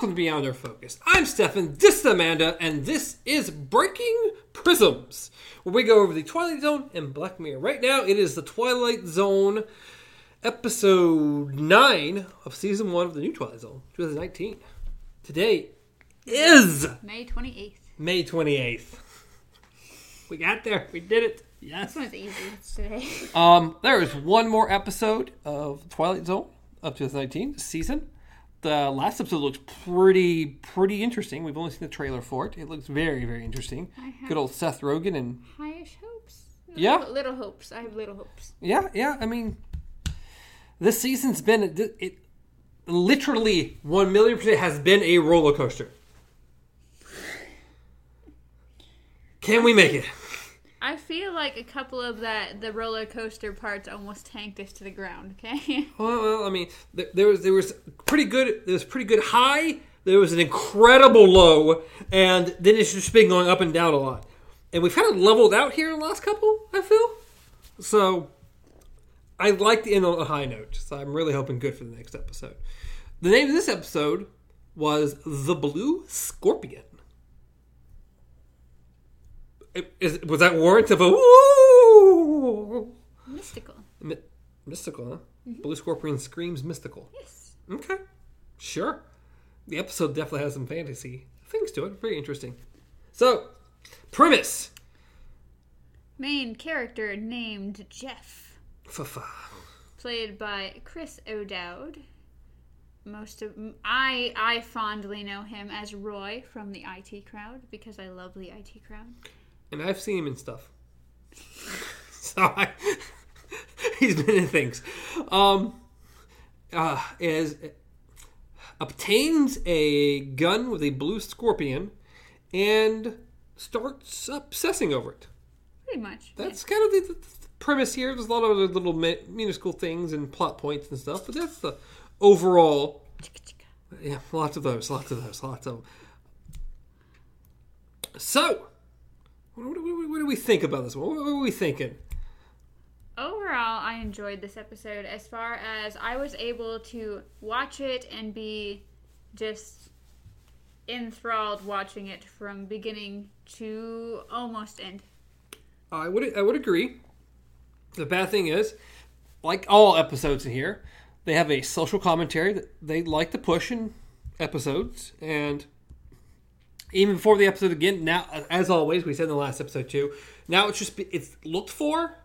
Welcome to Beyond Our Focus. I'm Stefan, this is Amanda, and this is Breaking Prisms, where we go over the Twilight Zone and Black Mirror. Right now, it is the Twilight Zone episode 9 of season 1 of the new Twilight Zone, 2019. Today is May 28th. May 28th. We got there. We did it. Yes. This one's easy. It's today. Um, there is one more episode of Twilight Zone of 2019 season. The last episode looks pretty pretty interesting. We've only seen the trailer for it. It looks very very interesting. I have Good old Seth Rogen and highish hopes. Yeah. Little, little hopes. I have little hopes. yeah yeah. I mean, this season's been it, it literally one million percent has been a roller coaster. Can we make it? I feel like a couple of that the roller coaster parts almost tanked us to the ground. Okay. Well, well, I mean, there, was there was pretty good. There was pretty good high. There was an incredible low, and then it's just been going up and down a lot. And we've kind of leveled out here in the last couple. I feel so. I like to end on a high note, so I'm really hoping good for the next episode. The name of this episode was "The Blue Scorpion." Is, was that warrant of a woo? Mystical. My- mystical, huh? Mm-hmm. Blue Scorpion screams mystical. Yes. Okay, sure. The episode definitely has some fantasy things to it. Very interesting. So, premise. Main character named Jeff, Fa-fa. played by Chris O'Dowd. Most of I I fondly know him as Roy from the IT crowd because I love the IT crowd. And I've seen him in stuff. so I, he's been in things. Um, uh, is obtains a gun with a blue scorpion and starts obsessing over it. Pretty much. That's kind of the, the premise here. There's a lot of other little mi- minuscule things and plot points and stuff, but that's the overall. Yeah, lots of those, lots of those, lots of. Them. So, what, what, what, what do we think about this one? What, are we thinking? overall i enjoyed this episode as far as i was able to watch it and be just enthralled watching it from beginning to almost end I would I would agree. The bad thing is, like all episodes in here, they have a social commentary that they like to push in episodes, and even before the episode again. Now, as always, we said in the last episode too. Now it's just it's looked for,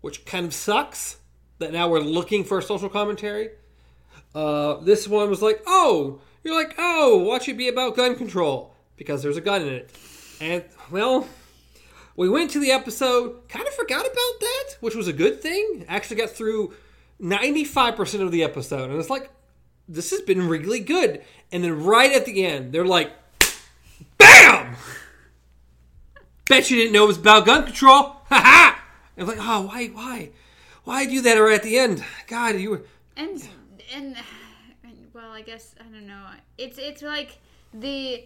which kind of sucks. That now we're looking for a social commentary. Uh, this one was like, oh, you're like, oh, watch it be about gun control because there's a gun in it, and well. We went to the episode, kind of forgot about that, which was a good thing. Actually got through 95% of the episode. And it's like, this has been really good. And then right at the end, they're like, BAM! Bet you didn't know it was about gun control. Ha ha! I'm like, oh, why, why? Why do that right at the end? God, you were. and and well i guess i don't know it's it's like the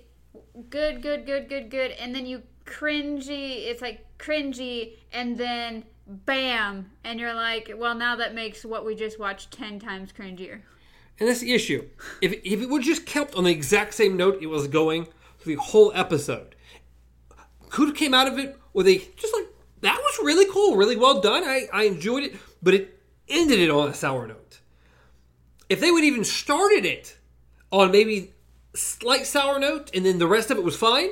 good good good good good and then you cringy it's like cringy and then bam and you're like well now that makes what we just watched 10 times cringier And that's the issue. If, if it would just kept on the exact same note it was going through the whole episode, could came out of it with a just like that was really cool, really well done. I, I enjoyed it, but it ended it on a sour note. If they would even started it on maybe slight sour note and then the rest of it was fine,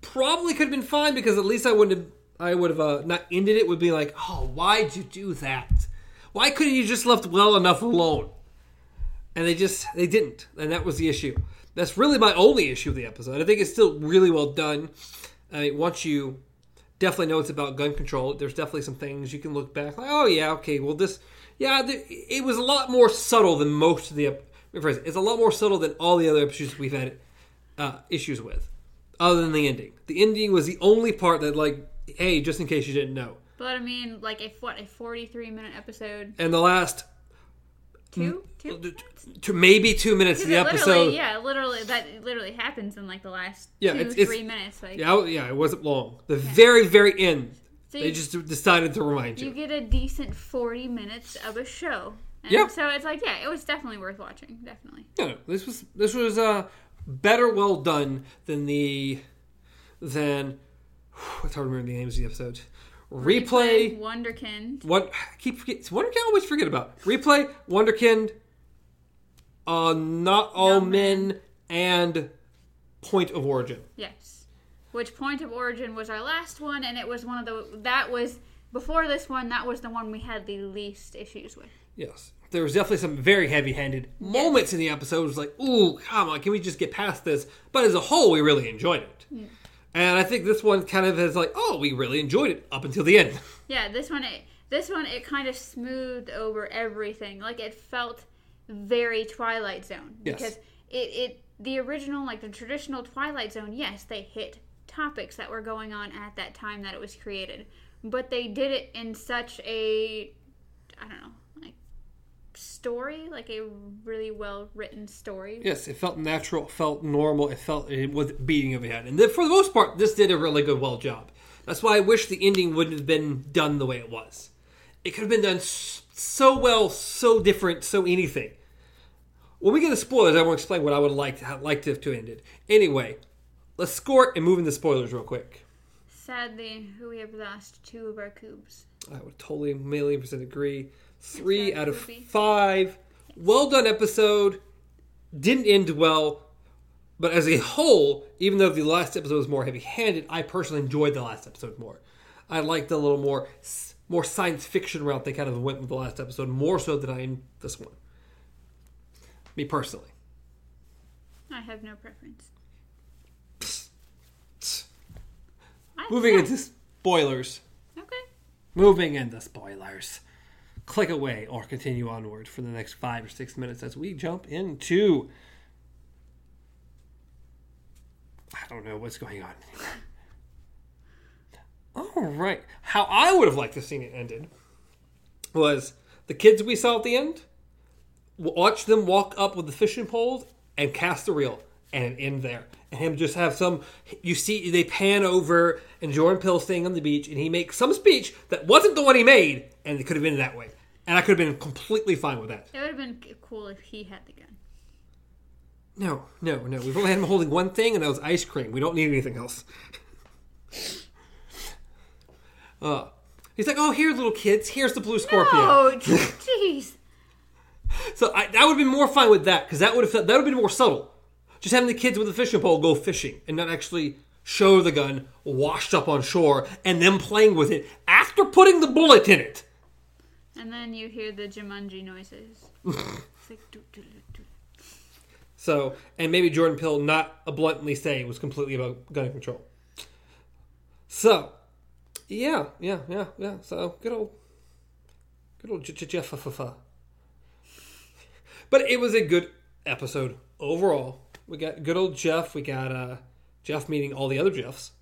probably could have been fine because at least I wouldn't have I would have uh, not ended it would be like, oh, why'd you do that? Why couldn't you just left well enough alone? And they just they didn't. And that was the issue. That's really my only issue with the episode. I think it's still really well done. I mean once you definitely know it's about gun control there's definitely some things you can look back like oh yeah okay well this yeah th- it was a lot more subtle than most of the ep- it's a lot more subtle than all the other episodes we've had uh, issues with other than the ending. The ending was the only part that like hey just in case you didn't know. But i mean like a what a 43 minute episode. And the last two two to maybe two minutes of the episode yeah literally that literally happens in like the last Yeah, two it's- it's- three minutes like Yeah, yeah, it wasn't long. The very, very end, So they you- just decided to remind You you. get a decent 40 minutes of a show And Yeah. So it's like, yeah, it was definitely worth watching. Definitely. No, no, this was this was uh, better well done than the than it's hard to remember the names of the episodes. Replay, Wunderkind. what keep forget Wunderkind I always forget about. Replay, Wunderkind, uh not all No men and Point of Origin. Yes. Which Point of Origin was our last one, and it was one of the that was before this one. That was the one we had the least issues with. Yes. There was definitely some very heavy-handed moments in the episode. It was like, ooh, come on, can we just get past this? But as a whole, we really enjoyed it. And I think this one kind of is like, oh, we really enjoyed it up until the end. Yeah, this one it this one it kind of smoothed over everything. Like it felt very Twilight Zone Yes. because it it the original like the traditional Twilight Zone. Yes, they hit topics that were going on at that time that it was created, but they did it in such a I don't know story, like a really well written story. Yes, it felt natural, it felt normal, it felt it was beating of a head. And then for the most part, this did a really good, well job. That's why I wish the ending wouldn't have been done the way it was. It could have been done so well, so different, so anything. When we get to spoilers, I won't explain what I would like to like to, to end it. Anyway, let's score it and move into spoilers real quick. Sadly, we have lost two of our cubes. I would totally million percent agree. Three out of five. Well done episode. Didn't end well, but as a whole, even though the last episode was more heavy-handed, I personally enjoyed the last episode more. I liked the little more more science fiction route they kind of went with the last episode more so than I in this one. Me personally. I have no preference. I- Moving yeah, into spoilers. Okay. Moving into spoilers. Click away or continue onward for the next five or six minutes as we jump into. I don't know what's going on. All right. How I would have liked to seen it ended was the kids we saw at the end. Watch them walk up with the fishing poles and cast the reel, and end there. And him just have some. You see, they pan over, and Jordan Peele staying on the beach, and he makes some speech that wasn't the one he made, and it could have been that way. And I could have been completely fine with that. It would have been cool if he had the gun. No, no, no. We've only had him holding one thing, and that was ice cream. We don't need anything else. Uh, he's like, oh, here, little kids. Here's the blue scorpion. Oh, jeez. So I, I would have been more fine with that because that would have that would have been more subtle. Just having the kids with a fishing pole go fishing and not actually show the gun washed up on shore and them playing with it after putting the bullet in it. And then you hear the Jumanji noises. like, doo, doo, doo, doo. So and maybe Jordan Peele not bluntly saying it was completely about gun control. So yeah, yeah, yeah, yeah. So good old, good old Jeff. But it was a good episode overall. We got good old Jeff. We got uh, Jeff meeting all the other Jeffs,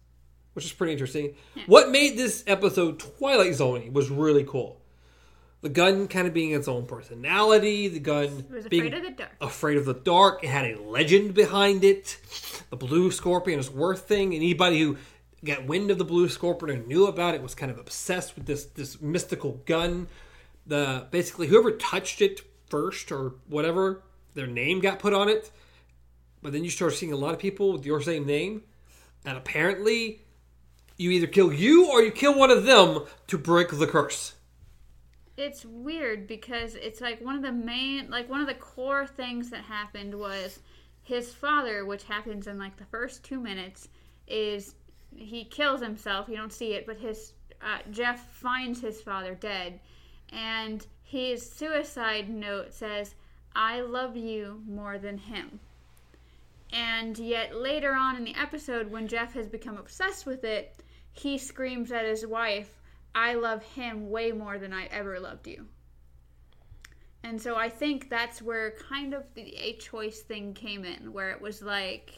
which is pretty interesting. What made this episode Twilight Zone was really cool. The gun kind of being its own personality. The gun was being afraid of the dark. afraid of the dark. It had a legend behind it. The blue scorpion is worth thing. Anybody who got wind of the blue scorpion or knew about it was kind of obsessed with this this mystical gun. The basically whoever touched it first or whatever, their name got put on it. But then you start seeing a lot of people with your same name, and apparently, you either kill you or you kill one of them to break the curse. It's weird because it's like one of the main, like one of the core things that happened was his father, which happens in like the first two minutes, is he kills himself. You don't see it, but his uh, Jeff finds his father dead, and his suicide note says, "I love you more than him." And yet later on in the episode, when Jeff has become obsessed with it, he screams at his wife, I love him way more than I ever loved you. And so I think that's where kind of the a choice thing came in, where it was like,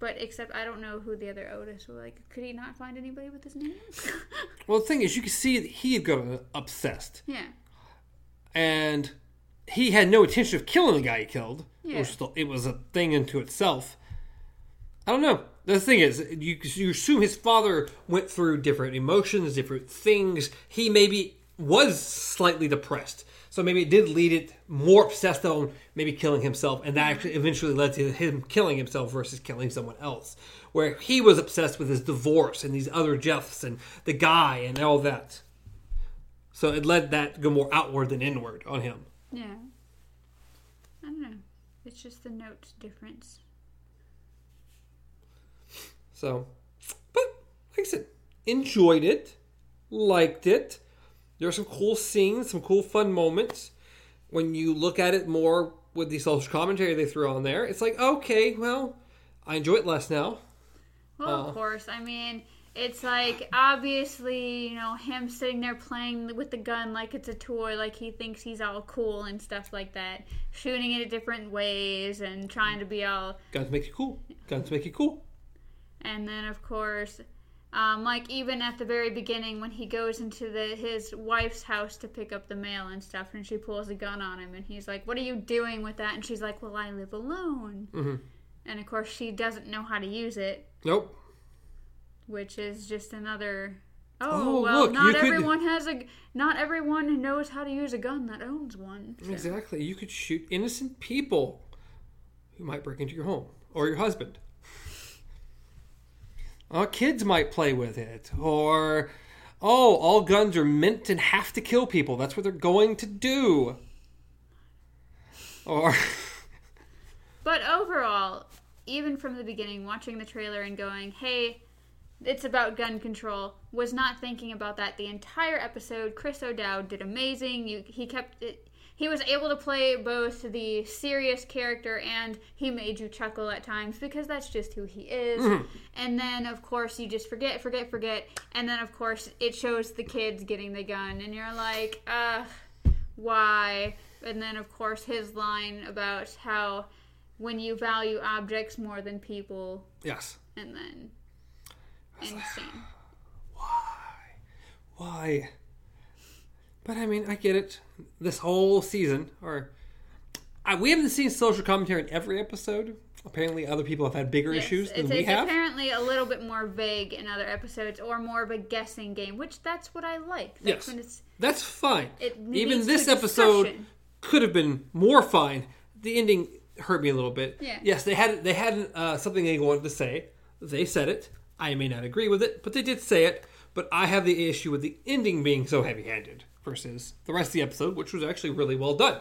but except I don't know who the other Otis was. Like, could he not find anybody with his name? Well, the thing is, you can see that he had got obsessed. yeah. and he had no intention of killing the guy he killed. It was still, it was a thing unto itself. I don't know. The thing is, you you assume his father went through different emotions, different things. He maybe was slightly depressed, So maybe it did lead it more obsessed on maybe killing himself, and that actually eventually led to him killing himself versus killing someone else. Where he was obsessed with his divorce and these other Jeffs and the guy and all that. So it led that to go more outward than inward on him. Yeah. I don't know. It's just the note difference. So, but like I said, enjoyed it, liked it. There are some cool scenes, some cool fun moments. When you look at it more with the social commentary they threw on there, it's like, okay, well, I enjoy it less now. Well, Uh. of course. I mean, it's like obviously, you know, him sitting there playing with the gun like it's a toy, like he thinks he's all cool and stuff like that, shooting it in different ways and trying to be all. Guns make you cool. Guns make you cool. And then, of course, um, like even at the very beginning when he goes into the his wife's house to pick up the mail and stuff, and she pulls a gun on him, and he's like, "What are you doing with that?" And she's like, "Well, I live alone." hmm And of course, she doesn't know how to use it. Nope. Which is just another. Oh, Oh, well, look, you not could- everyone has a. Not everyone knows how to use a gun that owns one. so- Exactly. You could shoot innocent people who might break into your home or your husband. Uh, kids might play with it. Or, oh, all guns are meant and have to kill people. That's what they're going to do. Or, But overall, even from the beginning, watching the trailer and going, "Hey, it's about gun control," was not thinking about that the entire episode. Chris O'Dowd did amazing. You, he kept it. He was able to play both the serious character and he made you chuckle at times because that's just who he is. And then, of course, you just forget, forget, forget. And then, of course, it shows the kids getting the gun, and you're like, uh, why? And then, of course, his line about how when you value objects more than people, yes. and then insane. Why? Why? But I mean, I get it. This whole season, or I, we haven't seen social commentary in every episode. Apparently, other people have had bigger Yes, issues than it's, we it's have. apparently a little bit more vague in other episodes, or more of a guessing game, which that's what I like. That's Yes. when it's That's fine. It Even this episode could have been more fine. The ending hurt me a little bit. Yeah. Yes, they had they had uh, something they wanted to say. They said it. I may not agree with it, but they did say it. But I have the issue with the ending being so heavy-handed versus the rest of the episode, which was actually really well done.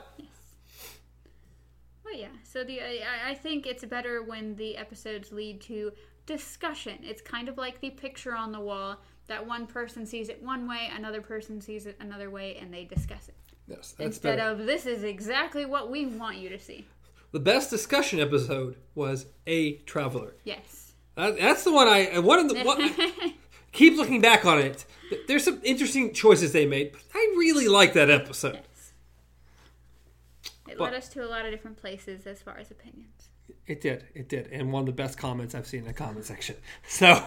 Well, yeah. So the I, I think it's better when the episodes lead to discussion. It's kind of like the picture on the wall that one person sees it one way, another person sees it another way, and they discuss it Yes, instead better. of this is exactly what we want you to see. The best discussion episode was a traveler. Yes. That, that's the one I I- one of the one, I keep looking back on it. There's some interesting choices they made. But I really like that episode. yes. It But- led us to a lot of different places as far as opinions. It did. It did. And one of the best comments I've seen in the comment section. So,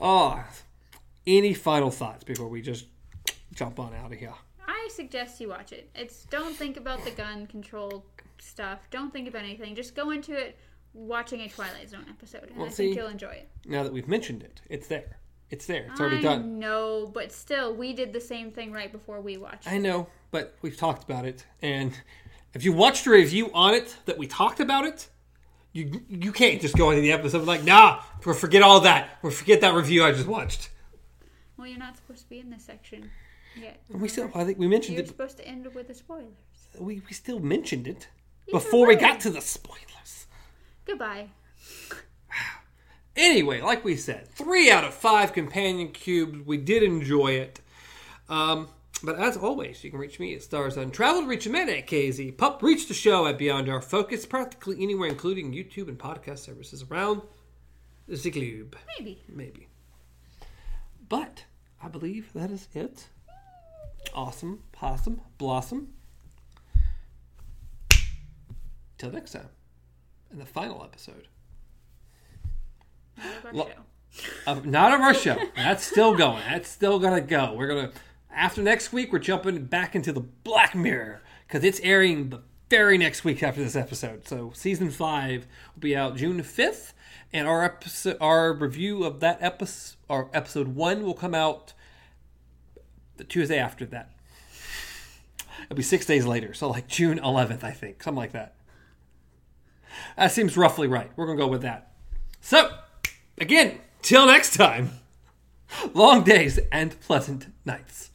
oh, any final thoughts before we just jump on out of here? I suggest you watch it. It's don't think about the gun control stuff. Don't think about anything. Just go into it watching a Twilight Zone episode, and Well, I think you'll enjoy it. Now that we've mentioned it, it's there. It's there. It's already I done. No, but still, we did the same thing right before we watched. I know, but we've talked about it. And if you watched a review on it that we talked about it, you you can't just go into the episode like, nah, we'll forget all that. We'll forget that review I just watched. Well, you're not supposed to be in this section yet. We still, I think we mentioned You're it. supposed to end with the spoilers. We, we still mentioned it Either before we got to the spoilers. Goodbye. Anyway, like we said, three out of five companion cubes. We did enjoy it. Um, but as always, you can reach me at Stars Untraveled, reach Amanda at KZ, Pup, reach the show at Beyond Our Focus, practically anywhere, including YouTube and podcast services around the globe. Maybe. Maybe. But I believe that is it. Awesome, possum, blossom. Till next time, in the final episode. Not of our Lo- show. of not of our show. That's still going. That's still gonna go. We're gonna after next week. We're jumping back into the Black Mirror because it's airing the very next week after this episode. So season five will be out June fifth, and our episode, our review of that episode, our episode one will come out the Tuesday after that. It'll be six days later, so like June 11th, I think, something like that. That seems roughly right. We're gonna go with that. So, again, till next time. Long days and pleasant nights.